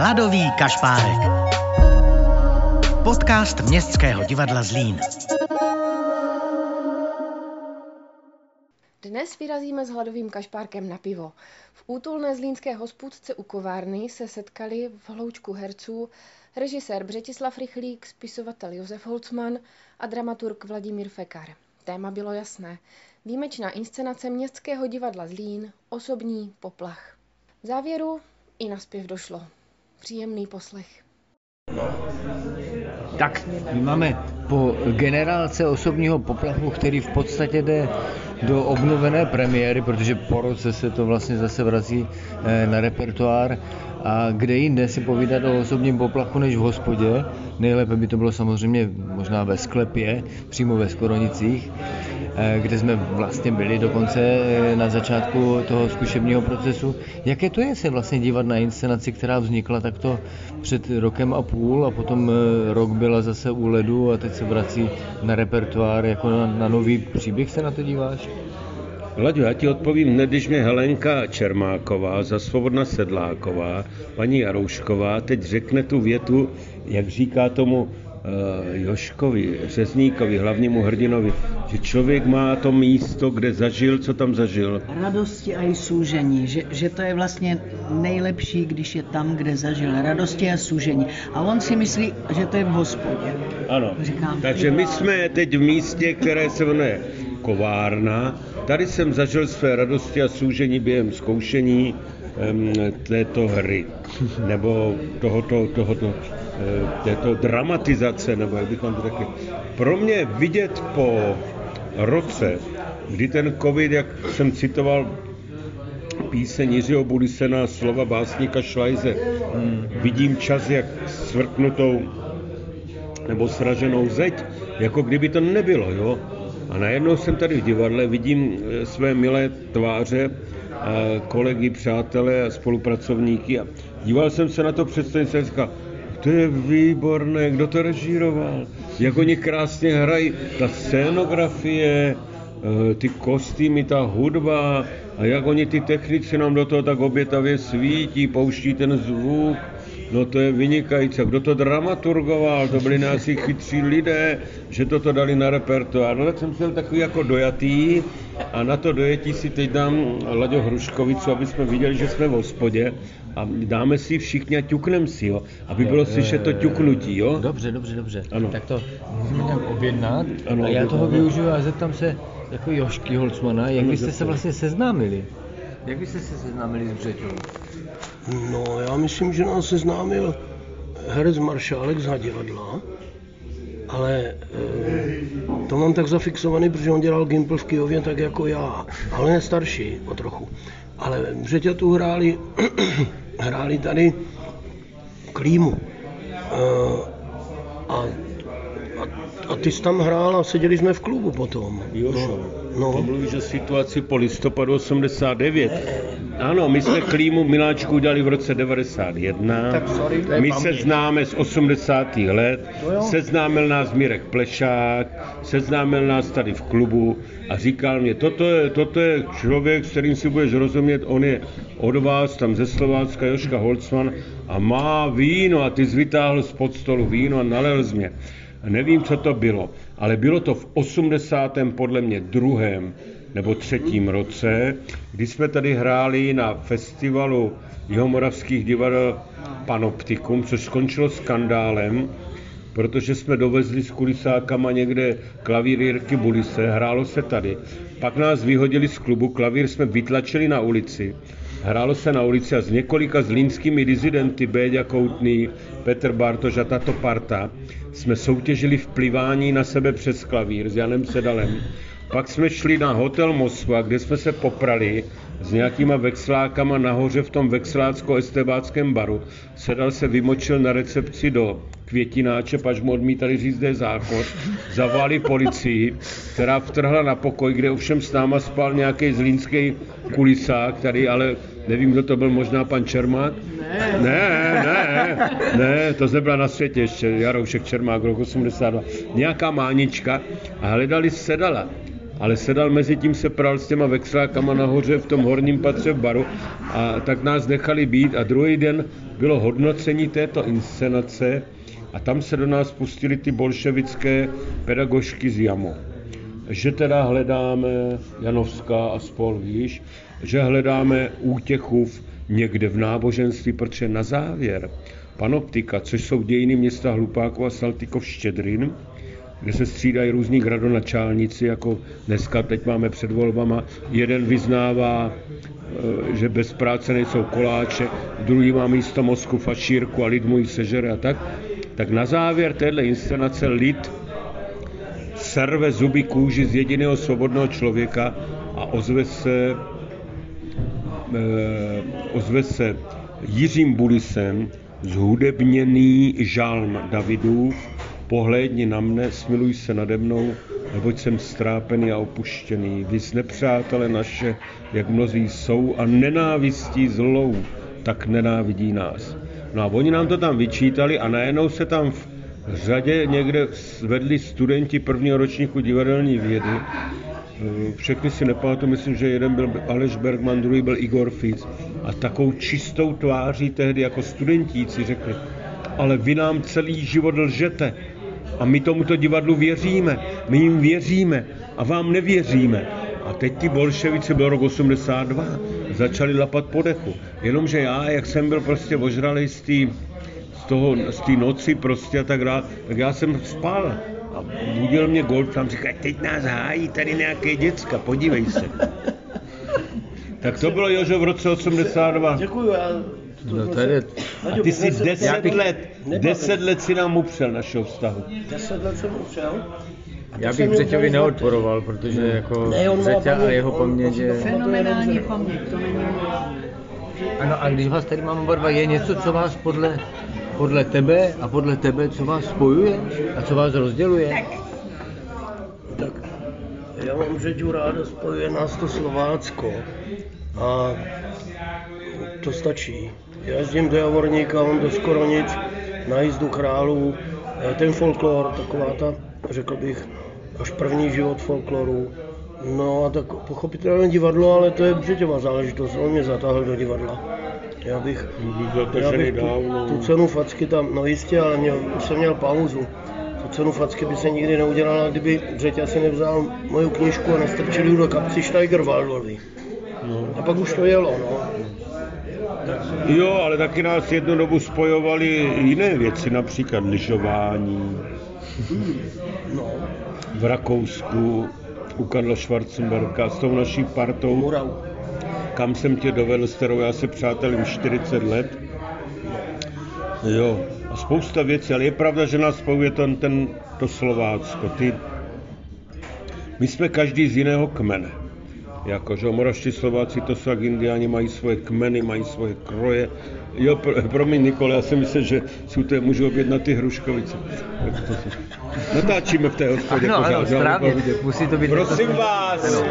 Hladový kašpárek. Podcast Městského divadla Zlín. Dnes vyrazíme s hladovým kašpárkem na pivo. V útulné zlínské hospůdce u kovárny se setkali v hloučku herců režisér Břetislav Rychlík, spisovatel Josef Holcman a dramaturg Vladimír Fekar. Téma bylo jasné. Výjimečná inscenace Městského divadla Zlín, osobní poplach. V závěru i na zpěv došlo. Příjemný poslech. Tak, my máme po generálce osobního poplachu, který v podstatě jde do obnovené premiéry, protože po roce se to vlastně zase vrací eh, na repertoár a kde jinde si povídat o osobním poplachu než v hospodě. Nejlépe by to bylo samozřejmě možná ve sklepě, přímo ve Skoronicích, kde jsme vlastně byli dokonce eh, na začátku toho zkušebního procesu. Jaké to je se vlastně dívat na inscenaci, která vznikla takto před rokem a půl a potom eh, rok byla zase u ledu a teď se vrací na repertoár jako na, na nový příběh se na to díváš? Laďo, já ti odpovím hned, když mě Helenka Čermáková, za Svobodna Sedláková, paní Jaroušková teď řekne tu větu, jak říká tomu Joškovi, Řezníkovi, hlavnímu hrdinovi, že člověk má to místo, kde zažil, co tam zažil. Radosti a i soužení, že, že to je vlastně nejlepší, když je tam, kde zažil radosti a soužení. A on si myslí, že to je v hospodě. Ano, Říkám, takže my jsme teď v místě, které se jmenuje Kovárna. Tady jsem zažil své radosti a soužení během zkoušení této hry, nebo tohoto, tohoto, eh, této dramatizace, nebo jak bychom to řekli. Pro mě vidět po roce, kdy ten covid, jak jsem citoval píseň Jiřího Budisena, slova básníka Šlajze, vidím čas jak svrknutou nebo sraženou zeď, jako kdyby to nebylo, jo. A najednou jsem tady v divadle, vidím eh, své milé tváře, kolegy, přátelé a spolupracovníky a díval jsem se na to představení říkal, to je výborné, kdo to režíroval, jak oni krásně hrají, ta scénografie, eh, ty kostýmy, ta hudba a jak oni ty technici nám do toho tak obětavě svítí, pouští ten zvuk, No to je vynikající. Kdo to dramaturgoval? To byli nási chytří lidé, že toto dali na repertoár. No tak jsem byl takový jako dojatý a na to dojetí si teď dám Laďo Hruškovicu, aby jsme viděli, že jsme v hospodě a dáme si všichni a ťuknem si, jo, aby bylo slyšet to ťuknutí, jo. Dobře, dobře, dobře. Ano. Tak to můžeme nějak objednat Ano, a já toho objednat. využiju a zeptám se jako Jošky Holcmana, jak Ano, byste se vlastně seznámili? Jak byste se seznámili s Břeťou? No, já myslím, že nás seznámil herec Maršálek z Hadivadla, ale e, to mám tak zafixovaný, protože on dělal Gimpl v Kijově tak jako já, ale ne starší o trochu. Ale tu hráli, hráli tady Klímu. E, a, a, a ty jsi tam hrál a seděli jsme v klubu potom. Jošo, No, to no. mluvíš o situaci po listopadu 89. Ano, my jsme Klímu Miláčku udělali v roce 91. Tak sorry, to je my se známe z 80. let. Seznámil nás Mirek Plešák, seznámil nás tady v klubu a říkal mě, toto je, toto je člověk, s kterým si budeš rozumět, on je od vás, tam ze Slovácka, Joška Holcman a má víno a ty jsi vytáhl z stolu víno a nalel z mě. Nevím, co to bylo, ale bylo to v 80. podle mě druhém nebo třetím roce, kdy jsme tady hráli na festivalu jihomoravských divadel Panoptikum, což skončilo skandálem, protože jsme dovezli s kulisákama někde klavír Jirky Bulise, hrálo se tady. Pak nás vyhodili z klubu, klavír jsme vytlačili na ulici. Hrálo se na ulici a s několika zlínskými dizidenty, Béďa Koutný, Petr Bartoš a tato parta, jsme soutěžili v plivání na sebe přes klavír s Janem Sedalem. Pak jsme šli na hotel Moskva, kde jsme se poprali s nějakýma vexlákama nahoře v tom vexlácko-estebáckém baru. Sedal se vymočil na recepci do květináče, paž mu odmítali říct, kde je záchod. Zavolali policii, která vtrhla na pokoj, kde ovšem s náma spal nějaký zlínský kulisák, tady ale nevím, kdo to byl, možná pan Čermák? Ne, ne, ne, to nebyla na světě ještě, Jaroušek Čermák, rok 82. Nějaká mánička a hledali sedala. ale sedal mezi tím se pral s těma vexlákama nahoře v tom horním patře v baru a tak nás nechali být a druhý den bylo hodnocení této inscenace a tam se do nás pustili ty bolševické pedagožky z JAMO. Že teda hledáme Janovská a spol, víš, že hledáme útěchu v, někde v náboženství, protože na závěr panoptika, což jsou dějiny města Hlupákov a Saltykov Štědrin, kde se střídají různí gradonačálníci, jako dneska, teď máme před volbama, jeden vyznává, e, že bez práce nejsou koláče, druhý má místo mozku fašírku a lid mu ji sežere a tak, tak na závěr téhle inscenace lid serve zuby kůži z jediného svobodného člověka a ozve se, e, ozve se Jiřím Bulisem zhudebněný žálm Davidův, pohlédni na mne, smiluj se nade mnou, neboť jsem strápený a opuštěný. Vy nepřátele naše, jak mnozí jsou, a nenávistí zlou, tak nenávidí nás. No a oni nám to tam vyčítali a najednou se tam v řadě někde vedli studenti prvního ročníku divadelní vědy. Všechny si nepamatuju, myslím, že jeden byl Aleš Bergman, druhý byl Igor Fic. A takovou čistou tváří tehdy jako studentíci řekli, ale vy nám celý život lžete a my tomuto divadlu věříme, my jim věříme a vám nevěříme. A teď ty bolševici, byl rok 82, začali lapat po dechu. Jenomže já, jak jsem byl prostě ožralý z té toho, z té noci prostě a tak dále, tak já jsem spal. A budil mě Golf, tam říká, teď nás hájí tady nějaké děcka, podívej se. tak to bylo, Jožo, v roce 82. Děkuju, já No tady, a ty jsi deset let, deset let si nám upřel našeho vztahu. Deset let jsem upřel. já bych Břeťovi neodporoval, protože jako Břeťa a paměť, jeho paměť je... to Fenomenální paměť, to není... Ano, a když vás tady máme oba dva, je něco, co vás podle, podle tebe a podle tebe, co vás spojuje a co vás rozděluje? Tak já mám Řeďu ráda, spojuje nás to Slovácko a to stačí. Já jezdím do Javorníka, on do skoro nic, na jízdu králů, eh, ten folklor, taková ta, řekl bych, až první život folkloru. No a tak pochopitelně divadlo, ale to je Břeťová záležitost, on mě zatáhl do divadla. Já bych, já bych tu, tu cenu facky tam, no jistě, ale měl, už jsem měl pauzu. Tu cenu facky by se nikdy neudělala, kdyby Břeťa si nevzal moju knížku a nestrčil ji do kapsy Steigerwaldovi. No. A pak už to jelo, no. Jo, ale taky nás jednu dobu spojovaly jiné věci, například lyžování. no. V Rakousku u Karla Schwarzenberga s tou naší partou, Murau. Kam jsem tě dovedl, s kterou já se přátelím 40 let. Jo, a spousta věcí, ale je pravda, že nás spojuje ten, ten, to Slovácko. Ty, my jsme každý z jiného kmene. Jako, že Moravští Slováci, to jsou jak indiáni, mají svoje kmeny, mají svoje kroje. Jo, pro, promiň Nikole, já si myslím, že si u té můžu objednat ty hruškovice. Natáčíme v té hospodě Ano, pořád, ano, že? správně. Musí to být Prosím vás,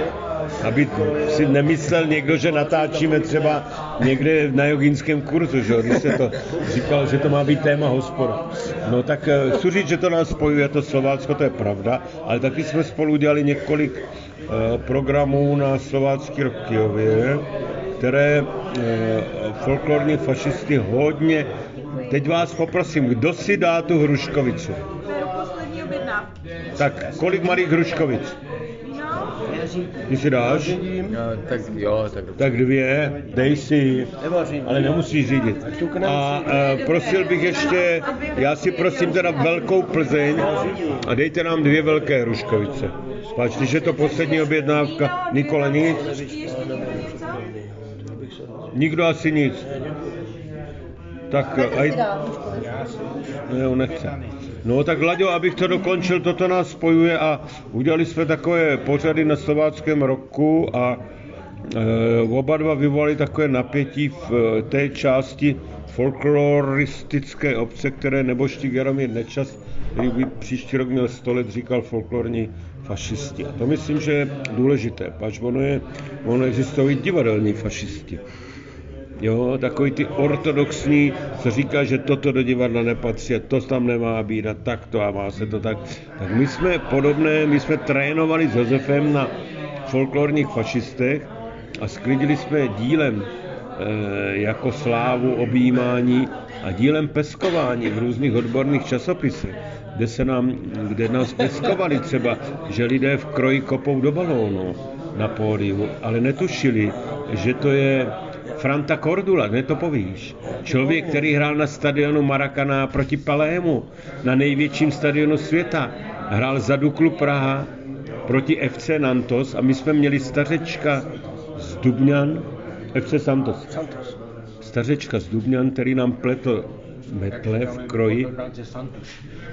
aby si nemyslel někdo, že natáčíme třeba někde na jogínském kurzu, že? když se to říkal, že to má být téma hospoda. No tak eh, chci říct, že to nás spojuje, to Slovácko, to je pravda, ale taky jsme spolu udělali několik eh, programů na Slovácký rok v Kyjově, které eh, folklorní fašisty hodně... Teď vás poprosím, kdo si dá tu hruškovicu? Tak kolik malých hruškovic? No, Ty si dáš? No, tak jo, tak Tak dvě, dej si ale nemusíš řídit. A e, prosil bych ještě, já si prosím teda velkou Plzeň a dejte nám dvě velké hruškovice. Páč, když je to poslední objednávka, Nikola nic? Nikdo asi nic. Tak, aj... Ne, on nechce. No tak Laďo, abych to dokončil, toto nás spojuje a udělali jsme takové pořady na slováckém roku a e, oba dva vyvolali takové napětí v e, té části folkloristické obce, které neboští Jaromír Nečas, který by příští rok měl 100 let, říkal folklorní fašisti. A to myslím, že je důležité, pač ono, je, ono existují divadelní fašisti. Jo, takový ty ortodoxní, co říká, že toto do divadla nepatří, to tam nemá být a tak to a má se to tak. Tak my jsme podobné, my jsme trénovali s Josefem na folklorních fašistech a sklidili jsme dílem e, jako slávu objímání a dílem peskování v různých odborných časopisech, kde, se nám, kde nás peskovali třeba, že lidé v kroji kopou do balónu na pódiu, ale netušili, že to je Franta Cordula, ne to povíš. Člověk, který hrál na stadionu Maracana proti Palému, na největším stadionu světa. Hrál za Duklu Praha proti FC Nantos a my jsme měli stařečka z Dubňan, FC Santos. Stařečka z Dubňan, který nám pletl metle v kroji.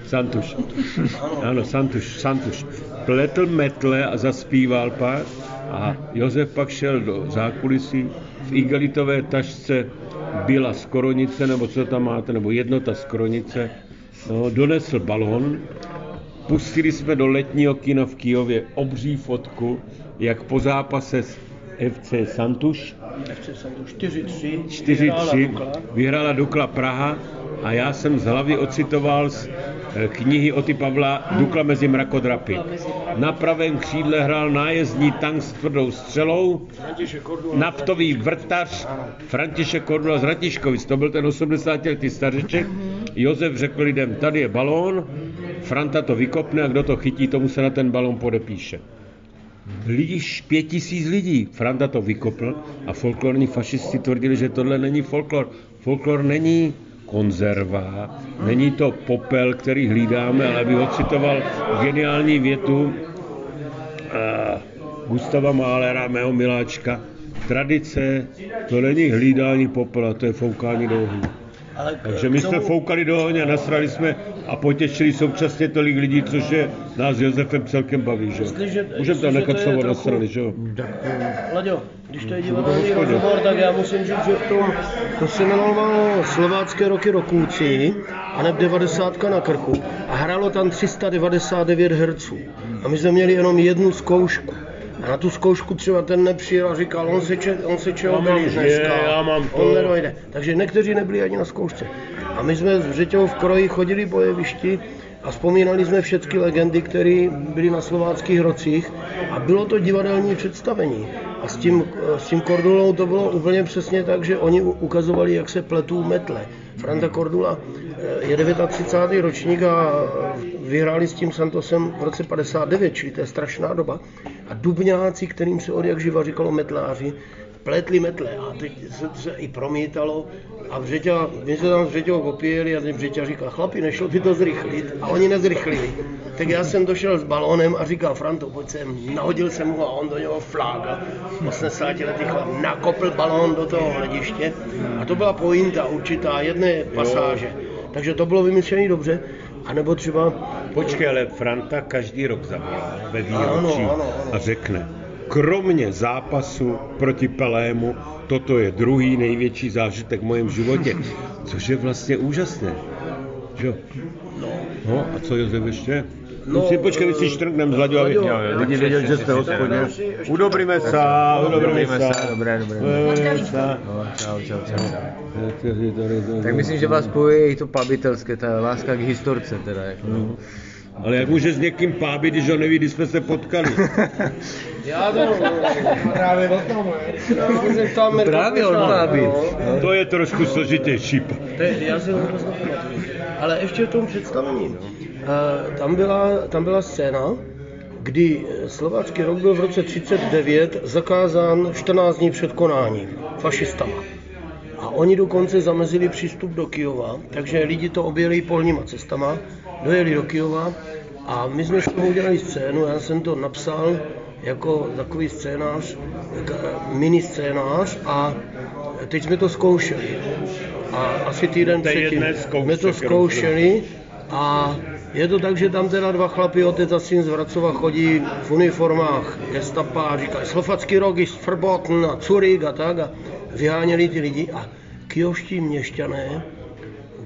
Santuš. Ano, Santuš, Santuš. Pletl metle a zaspíval pak a Josef pak šel do zákulisí v igelitové tašce byla skoronice, nebo co tam máte, nebo jednota skoronice, no, donesl balon, pustili jsme do letního kina v Kijově obří fotku, jak po zápase s FC Santuš, FC Santuš 4-3, 4-3, vyhrála Dukla Praha a já jsem z hlavy ocitoval z eh, knihy Oty Pavla Dukla mezi mrakodrapy. Na pravém křídle hrál nájezdní tank s tvrdou střelou, naftový vrtař František Kordula z Ratiškovic, to byl ten 80 letý stařeček. Josef řekl lidem, tady je balón, Franta to vykopne a kdo to chytí, tomu se na ten balón podepíše. Lidi, pět tisíc lidí. Franta to vykopl a folklorní fašisti tvrdili, že tohle není folklor. Folklor není konzerva, není to popel, který hlídáme, ale bych ocitoval geniální větu uh, Gustava Mahlera, mého miláčka. Tradice, to není hlídání popela, to je foukání do ohně. Ale Takže my jsme foukali do ohně, nasrali jsme a potěšili současně tolik lidí, což je nás s Josefem celkem baví, že? Můžeme tam nechat slovo trochu- nasrali, že jo? Laďo, když to je divadelní rozhovor, tak já musím říct, že v tom, to se jmenovalo Slovácké roky rokůci, a ne 90 na krku. A hrálo tam 399 herců. A my jsme měli jenom jednu zkoušku. Na tu zkoušku třeba ten nepřijel a říkal, on se, če, on se čeho že, dneska. já mám to. On nedojde. Takže někteří nebyli ani na zkoušce. A my jsme s Řeťou v kroji chodili po jevišti a vzpomínali jsme všechny legendy, které byly na slováckých rocích a bylo to divadelní představení. A s tím, s tím Kordulou to bylo úplně přesně tak, že oni ukazovali, jak se pletou metle. Franta Kordula eh, je 39. ročník a eh, vyhráli s tím Santosem v roce 59, čili to je strašná doba. A dubňáci, kterým se od jak živa říkalo metláři, pletli metle a teď se, se i promítalo a Břeťa, my se tam s Břeťou opíjeli a teď Břeťa říká, chlapi, nešlo by to zrychlit a oni nezrychlili. Tak já jsem došel s balónem a říkal, Franto, pojď sem, nahodil jsem ho a on do něho flága. 80 letý chlap nakopl balón do toho hlediště a to byla pointa určitá jedné pasáže. Takže to bylo vymyšlené dobře. A nebo třeba Počkej, ale Franta každý rok zavolá ve výročí Ano, ano, ano. a řekne, kromě zápasu proti Pelému, toto je druhý největší zážitek v mém životě, což je vlastně úžasné. Jo? No, a co Josef ještě? No, si počkej, my si štrnkneme z Laďo, aby Laďo, lidi věděli, že jste hospodě. Udobríme se, udobríme se. Dobré, dobré. No, čau, čau, čau. Tak myslím, že vás spojuje i to pabitelské, ta láska k historce teda. Jako. Ale jak může s někým pábit, když ho neví, když jsme se potkali? Já to právě o tom, je. tam Právě on má být. To je trošku složitější. To je, já si ho nepamatuju. Ale ještě v tom představení. eh, Tam byla, tam byla scéna, kdy slovácký rok byl v roce 39 zakázán 14 dní před konáním fašistama. A oni dokonce zamezili přístup do Kijova, takže lidi to objeli polníma cestama, dojeli do Kijova a my jsme z toho udělali scénu, já jsem to napsal jako takový scénář, k- mini scénář a teď jsme to zkoušeli. A asi týden předtím jsme to zkoušeli a je to tak, že tam teda dva chlapi, otec a syn z Vracova chodí v uniformách gestapa a říkají Slovacký rok je Verbotn a Curík a tak a vyháněli ty lidi a kijovští měšťané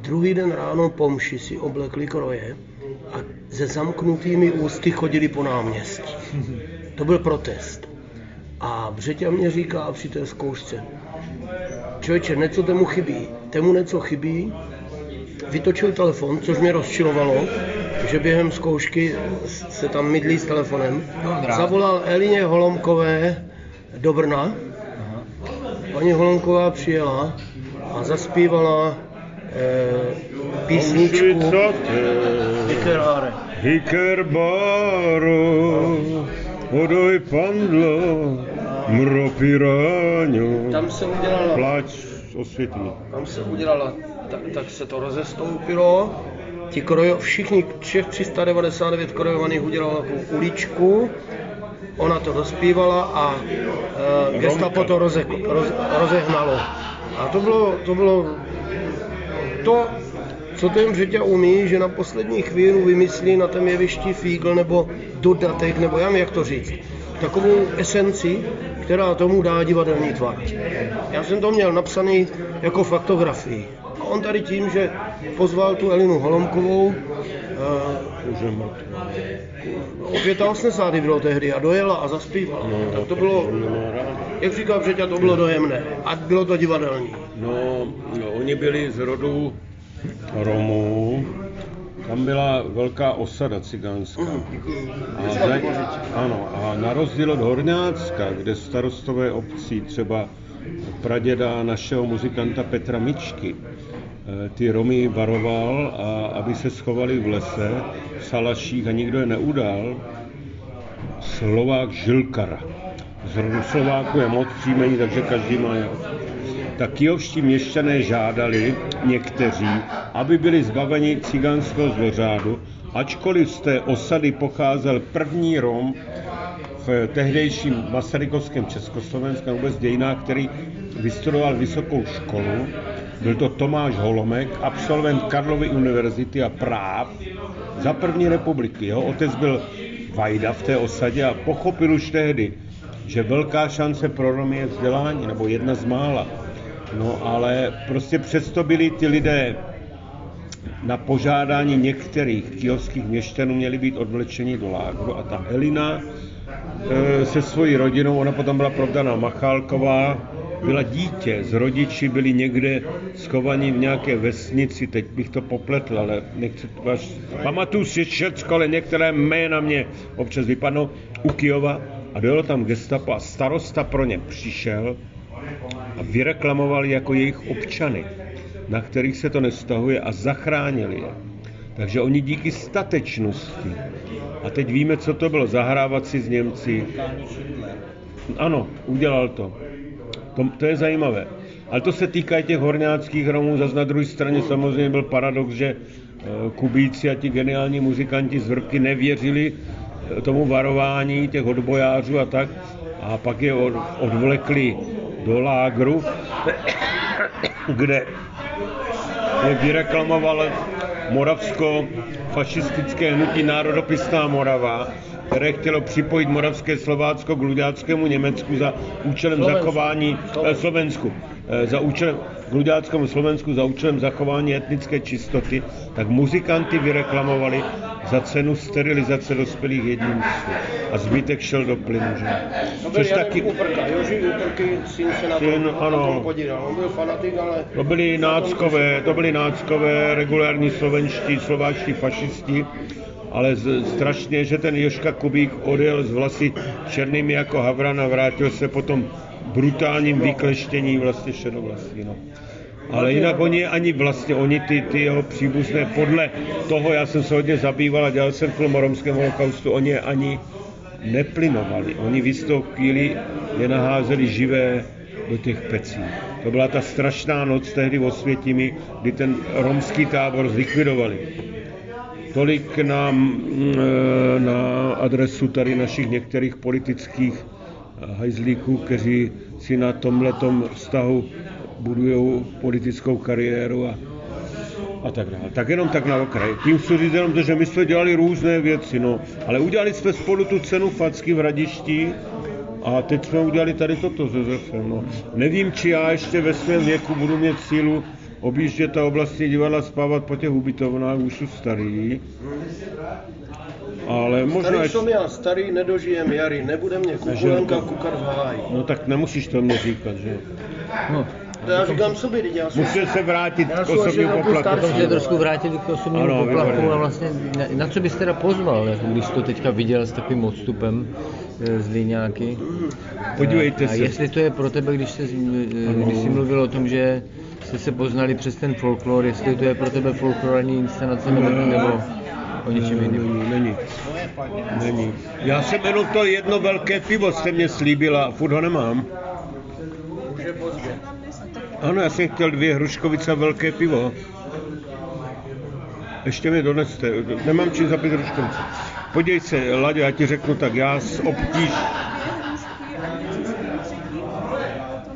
druhý den ráno po mši si oblekli kroje a se zamknutými ústy chodili po náměstí. To byl protest. A Břeťa mě říká při té zkoušce, člověče, něco temu chybí. Temu něco chybí, vytočil telefon, což mě rozčilovalo, že během zkoušky se tam mydlí s telefonem. Zavolal Elině Holomkové do Brna. Paní Holomková přijela a zaspívala eh, písničku Hikeráre. Hikerbaro, odoj pandlo, mropiráňo, Tam se udělala, pláč osvětlí. tam se udělala, tak, tak se to rozestoupilo. Ti krojo, všichni všech 399 krojovaných udělala takovou uličku. Ona to dospívala a e, gestapo to roze, roz, rozehnalo. A to bylo, to bylo to, co ten Břeťa umí, že na poslední chvíli vymyslí na tom jevišti fígl nebo dodatek, nebo já jak to říct, takovou esenci, která tomu dá divadelní tvar. Já jsem to měl napsaný jako faktografii. On tady tím, že pozval tu Elinu Holomkovou, uh, o 85 bylo tehdy a dojela a zaspívala. No, tak to bylo, jak říká Břeťa, to bylo dojemné. A bylo to divadelní. No, no, oni byli z rodu Romů, tam byla velká osada cigánská. A za, ano, a na rozdíl od Horňácka, kde starostové obcí, třeba praděda našeho muzikanta Petra Mičky, ty Romy varoval, a aby se schovali v lese, v salaších a nikdo je neudal, Slovák Žilkara. Z Slováku je moc příjmení, takže každý má jeho tak kijovští měšťané žádali někteří, aby byli zbaveni cigánského zlořádu, ačkoliv z té osady pocházel první Rom v tehdejším Masarykovském Československu, vůbec dějinách, který vystudoval vysokou školu. Byl to Tomáš Holomek, absolvent Karlovy univerzity a práv za první republiky. Jeho otec byl Vajda v té osadě a pochopil už tehdy, že velká šance pro Romy je vzdělání, nebo jedna z mála. No ale prostě přesto byli ty lidé na požádání některých kijovských měšťanů měli být odvlečeni do lágru a ta Elina e, se svojí rodinou, ona potom byla provdaná Machálková, byla dítě, z rodiči byli někde schovaní v nějaké vesnici, teď bych to popletl, ale nechci vás, pamatuju si všecko, ale některé jména mě občas vypadnou u Kijova a dojelo tam gestapo a starosta pro ně přišel a vyreklamovali jako jejich občany, na kterých se to nestahuje a zachránili je. Takže oni díky statečnosti, a teď víme, co to bylo, zahrávat si s Němci. Ano, udělal to. To, to je zajímavé. Ale to se týká i těch horňáckých Romů, zase na druhé straně samozřejmě byl paradox, že eh, Kubíci a ti geniální muzikanti z Vrbky nevěřili eh, tomu varování těch odbojářů a tak, a pak je od, odvlekli do lágru, kde je vyreklamoval moravsko-fašistické hnutí národopisná Morava, které chtělo připojit moravské Slovácko k Luďáckému Německu za účelem Slovensku. zachování eh, Slovensku, eh, za účelem k Luďáckému Slovensku za účelem zachování etnické čistoty, tak muzikanty vyreklamovali za cenu sterilizace dospělých jedinců. A zbytek šel do plynu, že? To byl Což Janek taky, Uprka, Joži Uprky, syn se na Syn, tom, ano. na tom podílel. On byl fanatik, ale... to byli náckové, to byli náckové, regulární slovenští, slováčtí fašisti, ale z, strašně, že ten Joška Kubík odjel z vlasy černými jako havran a vrátil se potom brutálním vykleštěním vlastně šedovlasí. No. Ale jinak oni ani vlastně, oni ty, ty jeho příbuzné, podle toho, já jsem se hodně zabýval a dělal jsem film o romském holokaustu, oni ani neplynovali. Oni v jistou chvíli je naházeli živé do těch pecí. To byla ta strašná noc tehdy v Osvětimi, kdy ten romský tábor zlikvidovali. Tolik na, mm, eh, na adresu tady našich některých politických eh, hajzlíků, kteří si na tomhletom vztahu budují politickou kariéru a, a tak dále. Tak jenom tak na okraj. Tím chci říct jenom to, že my jsme dělali různé věci, no, ale udělali jsme spolu tu cenu Facky v Hradišti a teď jsme udělali tady toto se Zefem. No. Nevím, či já ještě ve svém věku budu mít sílu objíždět ta oblastní divadla, spávat po těch ubytovnách, už jsou starý. Ale možná Starý jsem já, starý nedožijem jary, nebude mě kukulenka kukat v háji. No tak nemusíš to mě říkat, že? No, To já říkám sobě, teď já jsem... Musím se vrátit Já k osobnímu poplatku. Potom se trošku vrátili k osobnímu Ano, výborně. a vlastně na, na co bys teda pozval, jako když to teďka viděl s takovým odstupem eh, z Líňáky? Podívejte a, se. A jestli to je pro tebe, když, se, eh, když jsi mluvil o tom, že jste se poznali přes ten folklor, jestli to je pro tebe folklorní inscenace nebo, nebo o něčem jiném? Není. Není. Já jsem jenom to jedno velké pivo jste mě slíbila a furt ho nemám. Ano, já jsem chtěl dvě hruškovice a velké pivo. Ještě mi doneste, nemám čím zapít hruškovice. Podívej se, Laďo, já ti řeknu tak, já s obtíž...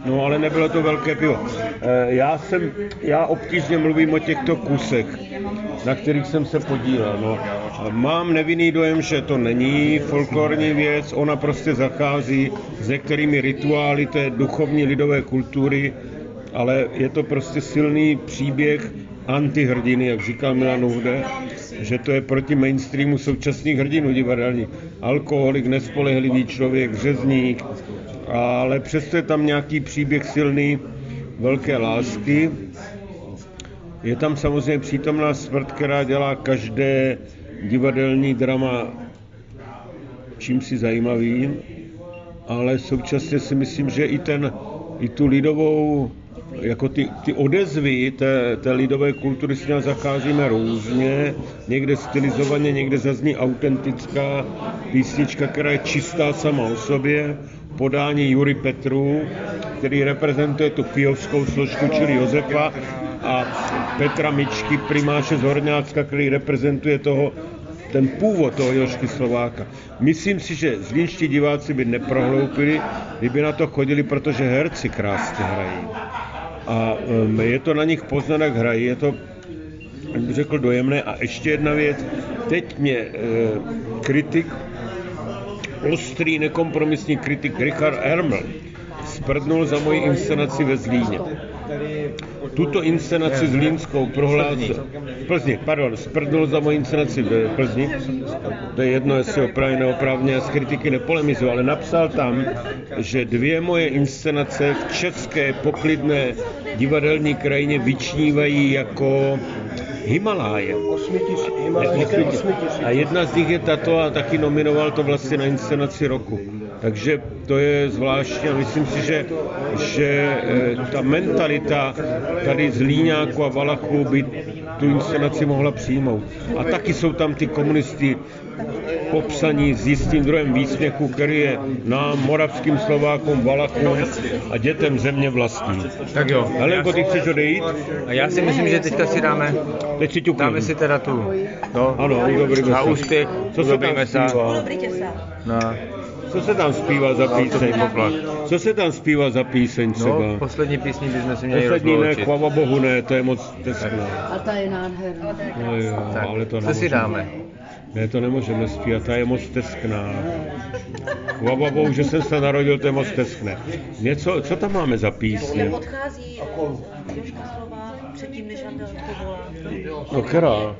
No, ale nebylo to velké pivo. Eh, Já jsem, já obtížně mluvím o těchto kusech, na kterých jsem se podílel. No. Mám nevinný dojem, že to není folklorní věc, ona prostě zachází s některými rituály té duchovní lidové kultury, ale je to prostě silný příběh antihrdiny, jak říkal Milan Uhde, že to je proti mainstreamu současných hrdinů divadelních. Alkoholik, nespolehlivý člověk, řezník, ale přesto je tam nějaký příběh silný velké lásky. Je tam samozřejmě přítomná smrt, která dělá každé divadelní drama čím si zajímavým, ale současně si myslím, že i, ten, i tu lidovou, jako ty, ty odezvy té, té lidové kultury s ní zacházíme různě, někde stylizovaně, někde zazní autentická písnička, která je čistá sama o sobě, podání Jury Petru, který reprezentuje tu kijovskou složku, čili Josefa, a Petra Mičky, primáše z Horňácka, který reprezentuje toho, ten původ toho Jošky Slováka. Myslím si, že zlínští diváci by neprohloupili, kdyby na to chodili, protože herci krásně hrají. A je to na nich poznat, jak hrají, je to, jak bych řekl, dojemné. A ještě jedna věc, teď mě e, kritik, ostrý, nekompromisní kritik Richard Ermel sprdnul za moji inscenaci ve Zlíně. Tuto inscenaci zlínskou prohlásil Plzni, pardon, sprdnul za moji inscenaci v Plzni. To je jedno, jestli neopravně, já z kritiky nepolemizuji, ale napsal tam, že dvě moje inscenace v české poklidné divadelní krajině vyčnívají jako Himaláje. A jedna z nich je tato a taky nominoval to vlastně na inscenaci roku. Takže to je zvláštní a myslím si, že, že eh, ta mentalita tady z Líňáku a Valachů by tu inscenaci mohla přijmout. A taky jsou tam ty komunisti popsaní s jistým druhem výsměchu, který je nám, moravským Slovákům, Valachům a dětem země vlastní. Tak jo. Helenko, ty chceš odejít? A já si myslím, že teďka si dáme, Teď si dáme si teda tu, no, Ano, za se. úspěch, Co se tam zpívá? No, Co se tam zpívá za píseň? Co se tam zpívá za píseň třeba? no, poslední písni bychom si měli Poslední ne, chvala bohu ne, to je moc teskné. A ta je nádherná. No jo, Tak, ale to co si dáme? Ne, to nemůžeme zpívat, ta je moc teskná. Chvala bohu, že jsem se narodil, to je moc teskné. Něco, co tam máme za písně? Odchází Slovák předtím, než. No která?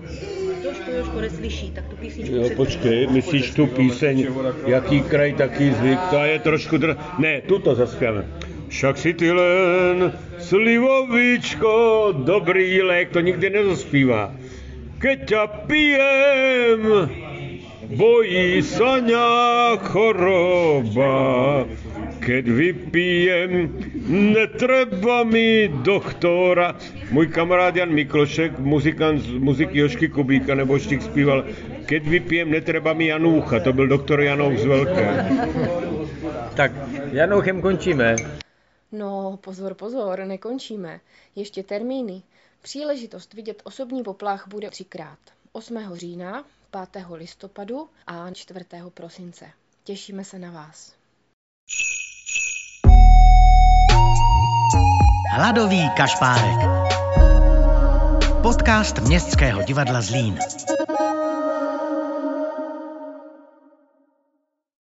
Jožko, Jožko neslyší, tak tu písničku Jo, počkej, myslíš tu píseň, jaký kraj, taký zvyk, ta je trošku dr... Ne, tuto zaspěváme. Však si ty len slivovičko, dobrý lék, to nikdy nezaspívá. Keď ťa pijem, bojí sa nějak choroba. Keď vypijem, netreba mi doktora. Můj kamarád Jan Miklošek, muzikant z muziky Jošky Kubíka, nebo Štik zpíval, keď vypijem, netreba mi Janůcha, to byl doktor Janouch z Velké. Tak, Janouchem končíme. No, pozor, pozor, nekončíme. Ještě termíny. Příležitost vidět osobní poplach bude třikrát. 8. října, 5. listopadu a 4. prosince. Těšíme se na vás. Hladový kašpárek. Podcast Městského divadla Zlín.